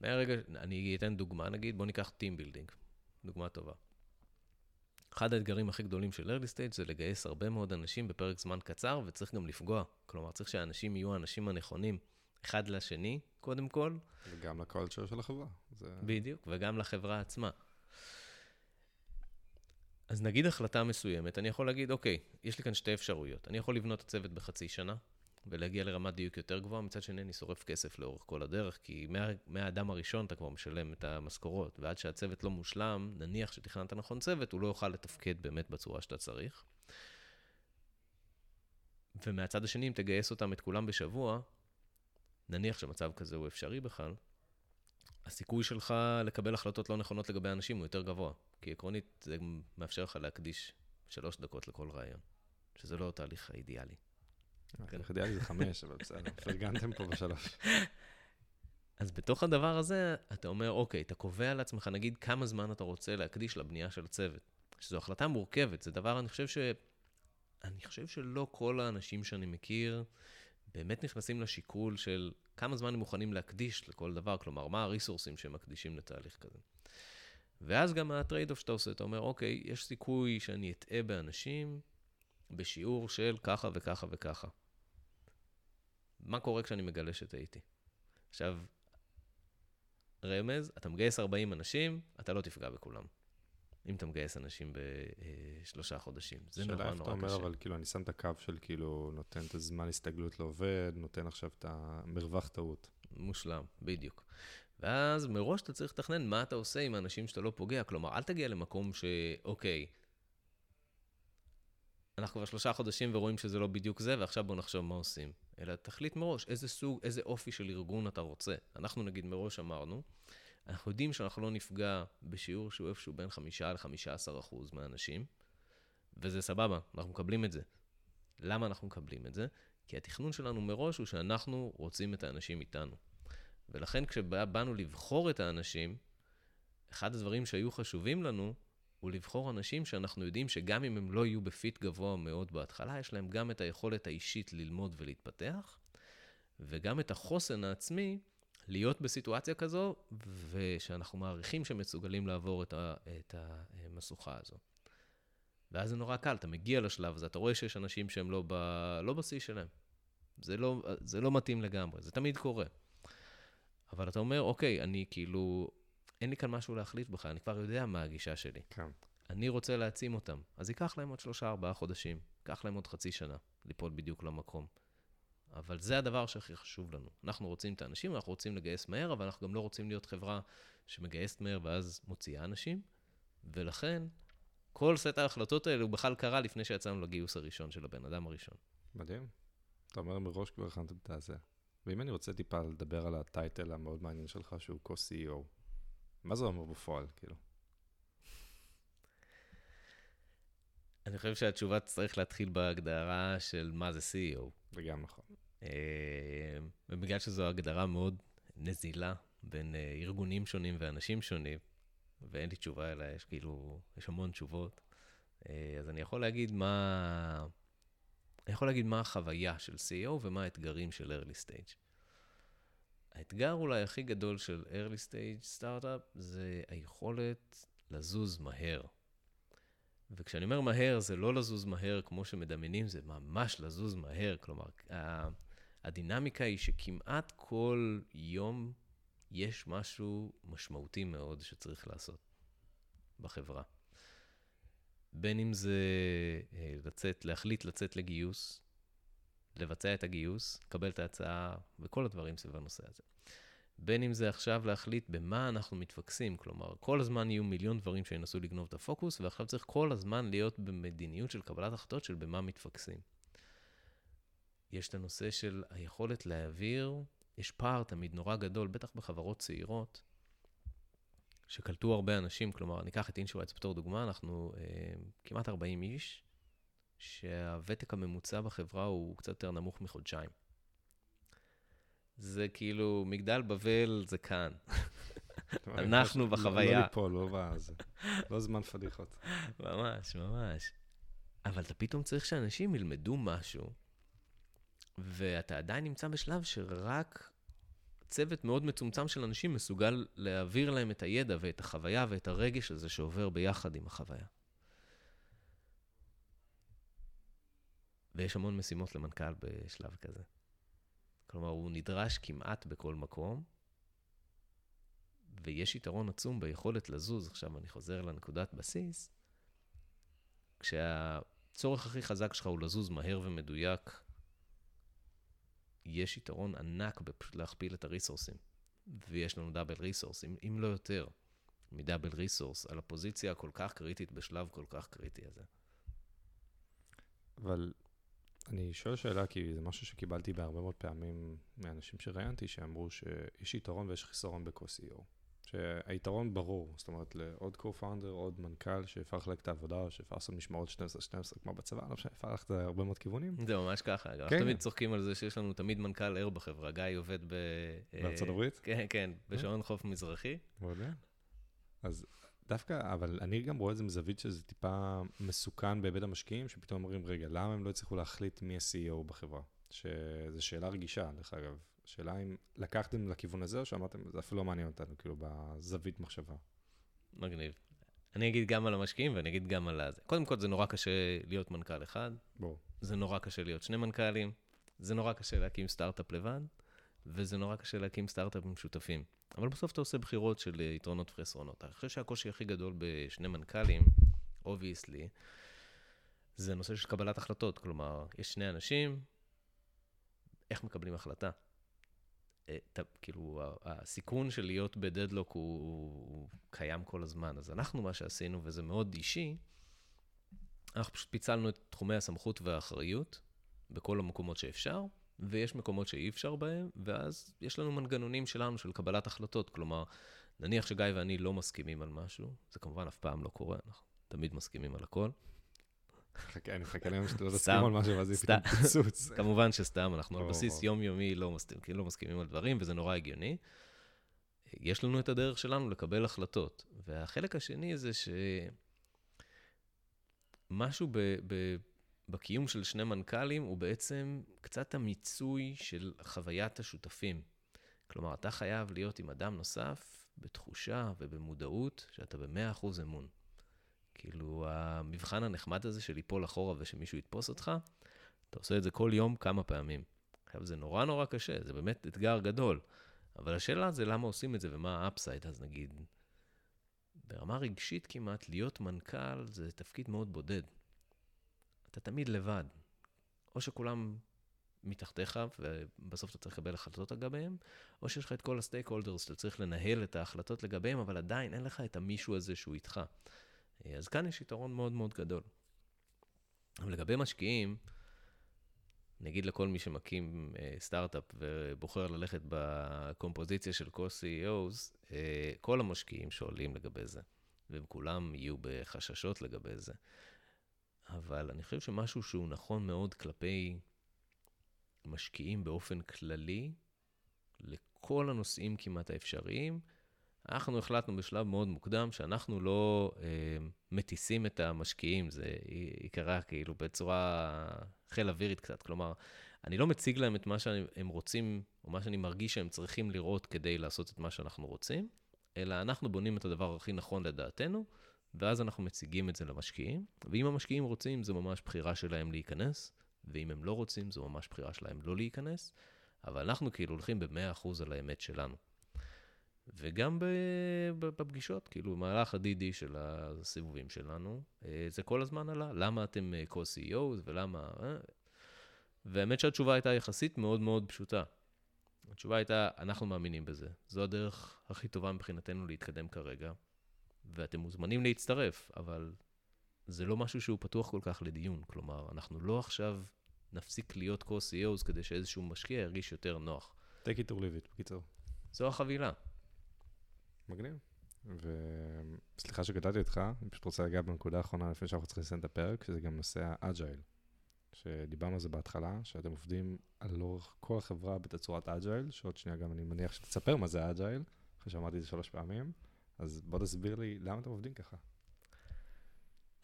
מהרגע, אני אתן דוגמה, נגיד, בוא ניקח Team Building, דוגמה טובה. אחד האתגרים הכי גדולים של early stage זה לגייס הרבה מאוד אנשים בפרק זמן קצר, וצריך גם לפגוע. כלומר, צריך שהאנשים יהיו האנשים הנכונים, אחד לשני, קודם כל. וגם לקולצ'ר של החברה. זה... בדיוק, וגם לחברה עצמה. אז נגיד החלטה מסוימת, אני יכול להגיד, אוקיי, יש לי כאן שתי אפשרויות. אני יכול לבנות את הצוות בחצי שנה, ולהגיע לרמת דיוק יותר גבוהה, מצד שני אני שורף כסף לאורך כל הדרך, כי מה, מהאדם הראשון אתה כבר משלם את המשכורות, ועד שהצוות לא מושלם, נניח שתכננת נכון צוות, הוא לא יוכל לתפקד באמת בצורה שאתה צריך. ומהצד השני, אם תגייס אותם את כולם בשבוע, נניח שמצב כזה הוא אפשרי בכלל, הסיכוי שלך לקבל החלטות לא נכונות לגבי אנשים הוא יותר גבוה. כי עקרונית זה מאפשר לך להקדיש שלוש דקות לכל רעיון, שזה לא התהליך האידיאלי. התהליך האידיאלי זה חמש, אבל בסדר, פרגנתם פה בשלוש. אז בתוך הדבר הזה, אתה אומר, אוקיי, אתה קובע לעצמך, נגיד, כמה זמן אתה רוצה להקדיש לבנייה של הצוות. שזו החלטה מורכבת, זה דבר, אני חושב ש... אני חושב שלא כל האנשים שאני מכיר באמת נכנסים לשיקול של כמה זמן הם מוכנים להקדיש לכל דבר, כלומר, מה הריסורסים שהם מקדישים לתהליך כזה. ואז גם ה trade-off שאתה עושה, אתה אומר, אוקיי, יש סיכוי שאני אטעה באנשים בשיעור של ככה וככה וככה. מה קורה כשאני מגלה שטעיתי? עכשיו, רמז, אתה מגייס 40 אנשים, אתה לא תפגע בכולם. אם אתה מגייס אנשים בשלושה חודשים. זה נורא נורא קשה. שאלה איפה אתה אומר, אבל כאילו, אני שם את הקו של כאילו, נותן את הזמן הסתגלות לעובד, נותן עכשיו את המרווח טעות. מושלם, בדיוק. ואז מראש אתה צריך לתכנן מה אתה עושה עם האנשים שאתה לא פוגע. כלומר, אל תגיע למקום שאוקיי, אנחנו כבר שלושה חודשים ורואים שזה לא בדיוק זה, ועכשיו בוא נחשוב מה עושים. אלא תחליט מראש איזה סוג, איזה אופי של ארגון אתה רוצה. אנחנו נגיד מראש אמרנו, אנחנו יודעים שאנחנו לא נפגע בשיעור שהוא איפשהו בין 5 ל-15 אחוז מהאנשים, וזה סבבה, אנחנו מקבלים את זה. למה אנחנו מקבלים את זה? כי התכנון שלנו מראש הוא שאנחנו רוצים את האנשים איתנו. ולכן כשבאנו לבחור את האנשים, אחד הדברים שהיו חשובים לנו, הוא לבחור אנשים שאנחנו יודעים שגם אם הם לא יהיו בפיט גבוה מאוד בהתחלה, יש להם גם את היכולת האישית ללמוד ולהתפתח, וגם את החוסן העצמי להיות בסיטואציה כזו, ושאנחנו מעריכים שהם מסוגלים לעבור את, ה, את המשוכה הזו. ואז זה נורא קל, אתה מגיע לשלב הזה, אתה רואה שיש אנשים שהם לא, ב, לא בשיא שלהם. זה לא, זה לא מתאים לגמרי, זה תמיד קורה. אבל אתה אומר, אוקיי, אני כאילו, אין לי כאן משהו להחליט בך, אני כבר יודע מה הגישה שלי. כן. אני רוצה להעצים אותם. אז ייקח להם עוד שלושה, ארבעה חודשים, ייקח להם עוד חצי שנה ליפול בדיוק למקום. אבל זה הדבר שהכי חשוב לנו. אנחנו רוצים את האנשים, אנחנו רוצים לגייס מהר, אבל אנחנו גם לא רוצים להיות חברה שמגייסת מהר ואז מוציאה אנשים, ולכן כל סט ההחלטות האלה הוא בכלל קרה לפני שיצאנו לגיוס הראשון של הבן אדם הראשון. מדהים. אתה אומר מראש כבר הכנתם את הזה. ואם אני רוצה טיפה לדבר על הטייטל המאוד מעניין שלך, שהוא co-CEO, מה זה אומר בפועל, כאילו? אני חושב שהתשובה תצטרך להתחיל בהגדרה של מה זה CEO. זה גם נכון. אה, ובגלל שזו הגדרה מאוד נזילה בין אה, ארגונים שונים ואנשים שונים, ואין לי תשובה אלא יש כאילו, יש המון תשובות, אה, אז אני יכול להגיד מה... אני יכול להגיד מה החוויה של CEO ומה האתגרים של early stage. האתגר אולי הכי גדול של early stage סטארט-אפ זה היכולת לזוז מהר. וכשאני אומר מהר, זה לא לזוז מהר כמו שמדמיינים, זה ממש לזוז מהר. כלומר, הדינמיקה היא שכמעט כל יום יש משהו משמעותי מאוד שצריך לעשות בחברה. בין אם זה אה, לצאת, להחליט לצאת לגיוס, לבצע את הגיוס, לקבל את ההצעה וכל הדברים סביב הנושא הזה. בין אם זה עכשיו להחליט במה אנחנו מתפקסים, כלומר, כל הזמן יהיו מיליון דברים שינסו לגנוב את הפוקוס, ועכשיו צריך כל הזמן להיות במדיניות של קבלת החלטות של במה מתפקסים. יש את הנושא של היכולת להעביר, יש פער תמיד נורא גדול, בטח בחברות צעירות, שקלטו הרבה אנשים, כלומר, ניקח את אינשורייטס בתור דוגמה, אנחנו אה, כמעט 40 איש, שהוותק הממוצע בחברה הוא קצת יותר נמוך מחודשיים. זה כאילו, מגדל בבל זה כאן. אנחנו בחוויה. לא ליפול, לא בזה. לא זמן פדיחות. ממש, ממש. אבל אתה פתאום צריך שאנשים ילמדו משהו, ואתה עדיין נמצא בשלב שרק צוות מאוד מצומצם של אנשים מסוגל להעביר להם את הידע ואת החוויה ואת הרגש הזה שעובר ביחד עם החוויה. ויש המון משימות למנכ"ל בשלב כזה. כלומר, הוא נדרש כמעט בכל מקום, ויש יתרון עצום ביכולת לזוז. עכשיו, אני חוזר לנקודת בסיס. כשהצורך הכי חזק שלך הוא לזוז מהר ומדויק, יש יתרון ענק להכפיל את הריסורסים. ויש לנו double resource, אם, אם לא יותר, מ double resource, על הפוזיציה הכל כך קריטית בשלב כל כך קריטי הזה. אבל אני שואל שאלה, כי זה משהו שקיבלתי בהרבה מאוד פעמים מאנשים שראיינתי, שאמרו שיש יתרון ויש חיסרון ב-co-CEO. שהיתרון ברור, זאת אומרת, לעוד co-founder, עוד מנכ"ל שאפשר לחלק את העבודה, או שאפשר לעשות משמרות 12-12 כמו בצבא, לא משנה, אפשר ללכת להרבה מאוד כיוונים. זה ממש ככה, אגב. כן. תמיד צוחקים על זה שיש לנו תמיד מנכ"ל ער בחברה. גיא עובד ב... בארצות הברית? כן, כן, בשעון חוף מזרחי. מעולה. אז דווקא, אבל אני גם רואה את זה מזווית שזה טיפה מסוכן בהיבט המשקיעים, שפתאום אומרים, רגע, למה הם לא הצליחו להחליט מי ה-CEO בחברה? שזו שאלה רגישה, דרך אגב. שאלה אם לקחתם לכיוון הזה, או שאמרתם, זה אפילו לא מעניין אותנו, כאילו, בזווית מחשבה. מגניב. אני אגיד גם על המשקיעים ואני אגיד גם על הזה. קודם כל, זה נורא קשה להיות מנכ"ל אחד. ברור. זה נורא קשה להיות שני מנכ"לים. זה נורא קשה להקים סטארט-אפ לבד, וזה נורא קשה להקים סטארט-אפים שותפים. אבל בסוף אתה עושה בחירות של יתרונות וחסרונות. אני חושב שהקושי הכי גדול בשני מנכ"לים, obviously, זה הנושא של קבלת החלטות. כלומר, יש שני אנשים, איך מקבלים החלטה? את, כאילו, הסיכון של להיות בדדלוק הוא, הוא קיים כל הזמן. אז אנחנו, מה שעשינו, וזה מאוד אישי, אנחנו פשוט פיצלנו את תחומי הסמכות והאחריות בכל המקומות שאפשר, ויש מקומות שאי אפשר בהם, ואז יש לנו מנגנונים שלנו של קבלת החלטות. כלומר, נניח שגיא ואני לא מסכימים על משהו, זה כמובן אף פעם לא קורה, אנחנו תמיד מסכימים על הכל. אני מחכה ליום שאתה לא תסכים על משהו, ואז יהיה פתאום פיצוץ. כמובן שסתם, אנחנו על בסיס יומיומי לא, כאילו לא מסכימים על דברים, וזה נורא הגיוני. יש לנו את הדרך שלנו לקבל החלטות. והחלק השני זה שמשהו ב... בקיום של שני מנכ"לים הוא בעצם קצת המיצוי של חוויית השותפים. כלומר, אתה חייב להיות עם אדם נוסף בתחושה ובמודעות שאתה ב-100% אמון. כאילו, המבחן הנחמד הזה של ליפול אחורה ושמישהו יתפוס אותך, אתה עושה את זה כל יום כמה פעמים. עכשיו, זה נורא נורא קשה, זה באמת אתגר גדול. אבל השאלה זה למה עושים את זה ומה ה upside, אז נגיד, ברמה רגשית כמעט, להיות מנכ"ל זה תפקיד מאוד בודד. אתה תמיד לבד. או שכולם מתחתיך, ובסוף אתה צריך לקבל החלטות לגביהם, או שיש לך את כל ה stakeholders שאתה צריך לנהל את ההחלטות לגביהם, אבל עדיין אין לך את המישהו הזה שהוא איתך. אז כאן יש יתרון מאוד מאוד גדול. אבל לגבי משקיעים, נגיד לכל מי שמקים uh, סטארט-אפ ובוחר ללכת בקומפוזיציה של co-CEOs, uh, כל המשקיעים שואלים לגבי זה, והם כולם יהיו בחששות לגבי זה. אבל אני חושב שמשהו שהוא נכון מאוד כלפי משקיעים באופן כללי, לכל הנושאים כמעט האפשריים, אנחנו החלטנו בשלב מאוד מוקדם שאנחנו לא אה, מטיסים את המשקיעים, זה יקרה כאילו בצורה חיל אווירית קצת. כלומר, אני לא מציג להם את מה שהם רוצים, או מה שאני מרגיש שהם צריכים לראות כדי לעשות את מה שאנחנו רוצים, אלא אנחנו בונים את הדבר הכי נכון לדעתנו, ואז אנחנו מציגים את זה למשקיעים, ואם המשקיעים רוצים, זו ממש בחירה שלהם להיכנס, ואם הם לא רוצים, זו ממש בחירה שלהם לא להיכנס, אבל אנחנו כאילו הולכים ב-100% על האמת שלנו. וגם בפגישות, כאילו, במהלך ה-DD של הסיבובים שלנו, אה, זה כל הזמן עלה, למה אתם אה, co-CEOs ולמה... אה? והאמת שהתשובה הייתה יחסית מאוד מאוד פשוטה. התשובה הייתה, אנחנו מאמינים בזה. זו הדרך הכי טובה מבחינתנו להתקדם כרגע, ואתם מוזמנים להצטרף, אבל זה לא משהו שהוא פתוח כל כך לדיון. כלומר, אנחנו לא עכשיו נפסיק להיות co-CEOs כדי שאיזשהו משקיע ירגיש יותר נוח. take it or leave it, בקיצור. זו החבילה. מגניב. וסליחה שקטעתי אותך, אני פשוט רוצה להגיע בנקודה האחרונה לפני שאנחנו צריכים לסיים את הפרק, שזה גם נושא ה agile. שדיברנו על זה בהתחלה, שאתם עובדים על לאורך כל החברה בתצורת agile, שעוד שנייה גם אני מניח שתספר מה זה agile, אחרי שאמרתי את זה שלוש פעמים, אז בוא תסביר לי למה אתם עובדים ככה.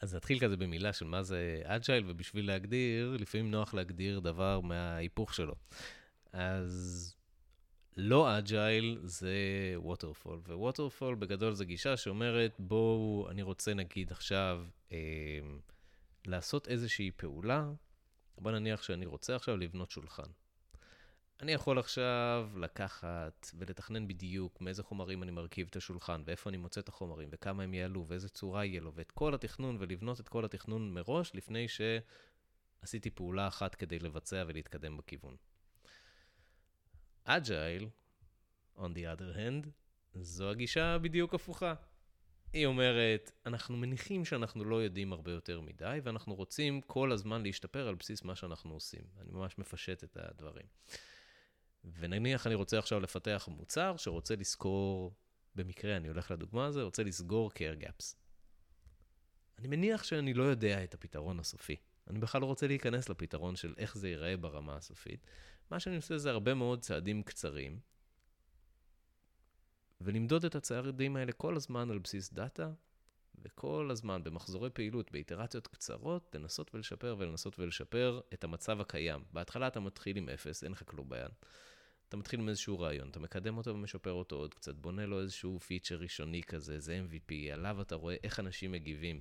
אז נתחיל כזה במילה של מה זה agile, ובשביל להגדיר, לפעמים נוח להגדיר דבר מההיפוך שלו. אז לא agile זה waterfall, ו waterfall בגדול זה גישה שאומרת, בואו, אני רוצה נגיד עכשיו אה, לעשות איזושהי פעולה, בוא נניח שאני רוצה עכשיו לבנות שולחן. אני יכול עכשיו לקחת ולתכנן בדיוק מאיזה חומרים אני מרכיב את השולחן, ואיפה אני מוצא את החומרים, וכמה הם יעלו, ואיזה צורה יהיה לו, ואת כל התכנון, ולבנות את כל התכנון מראש, לפני שעשיתי פעולה אחת כדי לבצע ולהתקדם בכיוון. אג'ייל, on the other hand, זו הגישה בדיוק הפוכה. היא אומרת, אנחנו מניחים שאנחנו לא יודעים הרבה יותר מדי, ואנחנו רוצים כל הזמן להשתפר על בסיס מה שאנחנו עושים. אני ממש מפשט את הדברים. ונניח אני רוצה עכשיו לפתח מוצר שרוצה לזכור, במקרה אני הולך לדוגמה הזו, רוצה לסגור care gaps. אני מניח שאני לא יודע את הפתרון הסופי. אני בכלל לא רוצה להיכנס לפתרון של איך זה ייראה ברמה הסופית. מה שאני עושה זה הרבה מאוד צעדים קצרים, ולמדוד את הצעדים האלה כל הזמן על בסיס דאטה, וכל הזמן במחזורי פעילות, באיטרציות קצרות, לנסות ולשפר ולנסות ולשפר את המצב הקיים. בהתחלה אתה מתחיל עם אפס, אין לך כלום ביד. אתה מתחיל עם איזשהו רעיון, אתה מקדם אותו ומשפר אותו עוד קצת, בונה לו איזשהו פיצ'ר ראשוני כזה, זה MVP, עליו אתה רואה איך אנשים מגיבים.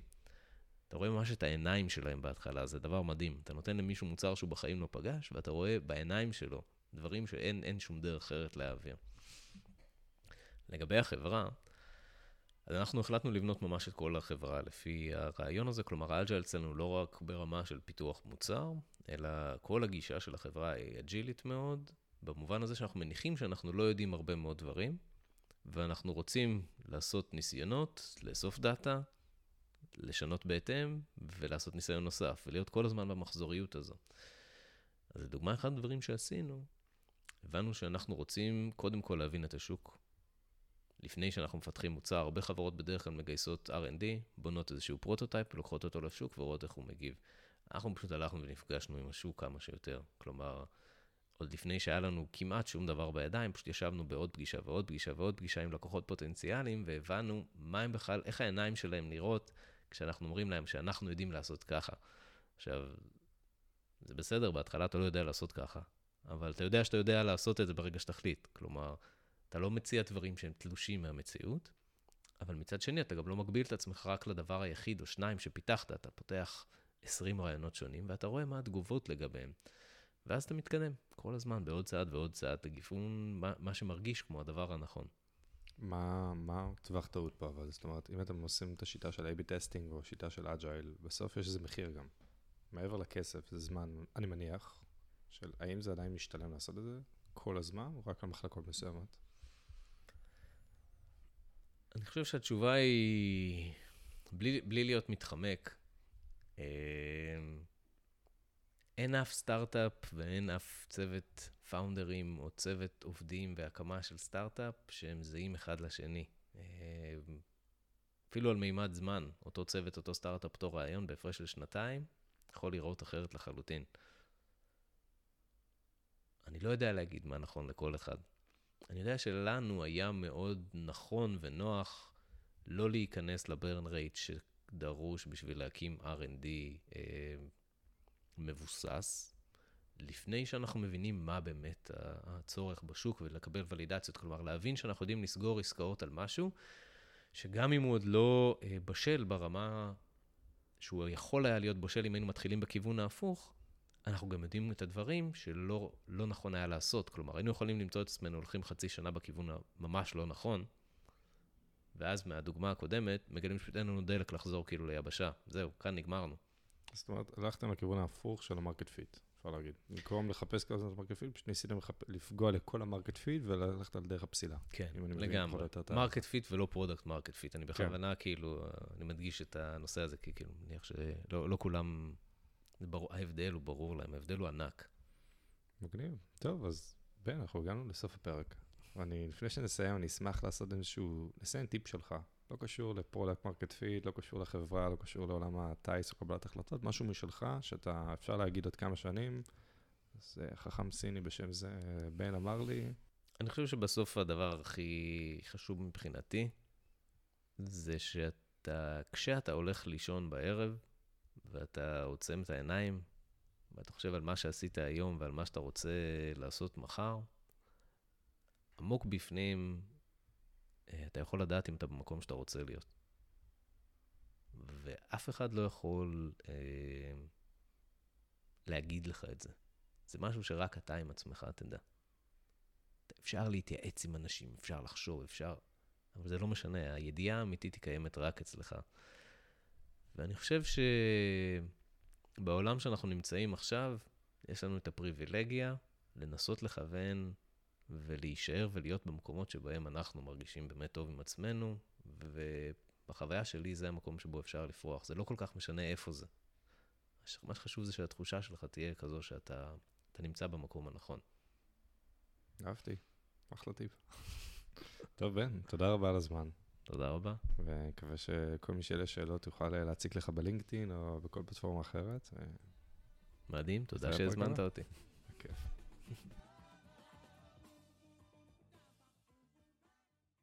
אתה רואה ממש את העיניים שלהם בהתחלה, זה דבר מדהים. אתה נותן למישהו מוצר שהוא בחיים לא פגש, ואתה רואה בעיניים שלו דברים שאין שום דרך אחרת להעביר. לגבי החברה, אז אנחנו החלטנו לבנות ממש את כל החברה לפי הרעיון הזה, כלומר ה agile אצלנו לא רק ברמה של פיתוח מוצר, אלא כל הגישה של החברה היא אג'ילית מאוד, במובן הזה שאנחנו מניחים שאנחנו לא יודעים הרבה מאוד דברים, ואנחנו רוצים לעשות ניסיונות, לאסוף דאטה, לשנות בהתאם, ולעשות ניסיון נוסף, ולהיות כל הזמן במחזוריות הזו. אז לדוגמה, אחד הדברים שעשינו, הבנו שאנחנו רוצים קודם כל להבין את השוק. לפני שאנחנו מפתחים מוצר, הרבה חברות בדרך כלל מגייסות R&D, בונות איזשהו prototype, לוקחות אותו לשוק ורואות איך הוא מגיב. אנחנו פשוט הלכנו ונפגשנו עם השוק כמה שיותר. כלומר, עוד לפני שהיה לנו כמעט שום דבר בידיים, פשוט ישבנו בעוד פגישה ועוד פגישה ועוד פגישה עם לקוחות פוטנציאליים, והבנו מה הם בכלל, איך העיניים שלהם נראות כשאנחנו אומרים להם שאנחנו יודעים לעשות ככה. עכשיו, זה בסדר, בהתחלה אתה לא יודע לעשות ככה, אבל אתה יודע שאתה יודע לעשות את זה ברגע שתחליט. כלומר, אתה לא מציע דברים שהם תלושים מהמציאות, אבל מצד שני, אתה גם לא מגביל את עצמך רק לדבר היחיד או שניים שפיתחת, אתה פותח 20 רעיונות שונים, ואתה רואה מה התגובות לגביהם. ואז אתה מתקדם כל הזמן, בעוד צעד ועוד צעד, לגיוון מה, מה שמרגיש כמו הדבר הנכון. מה, מה טווח טעות פה אבל? זאת אומרת, אם אתם עושים את השיטה של A-B testing או שיטה של agile, בסוף יש איזה מחיר גם. מעבר לכסף, זה זמן, אני מניח, של האם זה עדיין משתלם לעשות את זה כל הזמן, או רק על מחלקות מסוימות? אני חושב שהתשובה היא, בלי, בלי להיות מתחמק, אה, אין אף סטארט-אפ ואין אף צוות פאונדרים או צוות עובדים והקמה של סטארט-אפ שהם זהים אחד לשני. אה, אפילו על מימד זמן, אותו צוות, אותו סטארט-אפ, אותו רעיון, בהפרש של שנתיים, יכול להיראות אחרת לחלוטין. אני לא יודע להגיד מה נכון לכל אחד. אני יודע שלנו היה מאוד נכון ונוח לא להיכנס לברן רייט שדרוש בשביל להקים R&D מבוסס, לפני שאנחנו מבינים מה באמת הצורך בשוק ולקבל ולידציות. כלומר, להבין שאנחנו יודעים לסגור עסקאות על משהו, שגם אם הוא עוד לא אה, בשל ברמה שהוא יכול היה להיות בשל אם היינו מתחילים בכיוון ההפוך, אנחנו גם יודעים את הדברים שלא לא נכון היה לעשות. כלומר, היינו יכולים למצוא את עצמנו הולכים חצי שנה בכיוון הממש לא נכון, ואז מהדוגמה הקודמת, מגלים אין לנו דלק לחזור כאילו ליבשה. זהו, כאן נגמרנו. זאת אומרת, הלכתם לכיוון ההפוך של המרקט fit, אפשר להגיד. במקום לחפש כל הזמן את ה market fit, פשוט ניסיתם לפגוע לכל ה market fit וללכת על דרך הפסילה. כן, לגמרי. market fit ולא product market fit. אני בכוונה, כן. כאילו, אני מדגיש את הנושא הזה, כי כאילו, מניח שלא לא כולם, ברור, ההבדל הוא ברור להם, ההבדל הוא ענק. מגניב. טוב, אז בן, אנחנו הגענו לסוף הפרק. ואני, לפני שנסיים, אני אשמח לעשות איזשהו, לסיים טיפ שלך. לא קשור ל product market fit, לא קשור לחברה, לא קשור לעולם הטיס או קבלת החלטות, משהו משלך, שאתה, אפשר להגיד עוד כמה שנים. זה חכם סיני בשם זה, בן אמר לי. אני חושב שבסוף הדבר הכי חשוב מבחינתי, זה שאתה, כשאתה הולך לישון בערב, ואתה עוצם את העיניים, ואתה חושב על מה שעשית היום ועל מה שאתה רוצה לעשות מחר, עמוק בפנים, אתה יכול לדעת אם אתה במקום שאתה רוצה להיות. ואף אחד לא יכול אה, להגיד לך את זה. זה משהו שרק אתה עם עצמך תדע. אפשר להתייעץ עם אנשים, אפשר לחשוב, אפשר... אבל זה לא משנה, הידיעה האמיתית היא קיימת רק אצלך. ואני חושב שבעולם שאנחנו נמצאים עכשיו, יש לנו את הפריבילגיה לנסות לכוון ולהישאר ולהיות במקומות שבהם אנחנו מרגישים באמת טוב עם עצמנו, ובחוויה שלי זה המקום שבו אפשר לפרוח. זה לא כל כך משנה איפה זה. מה שחשוב זה שהתחושה שלך תהיה כזו שאתה נמצא במקום הנכון. אהבתי, אחלה טיפ. טוב, בן, תודה רבה על הזמן. תודה רבה. ומקווה שכל מי שיהיה שאלות יוכל להציק לך בלינקדאין או בכל פלטפורמה אחרת. מדהים, תודה שהזמנת אותי. בכיף.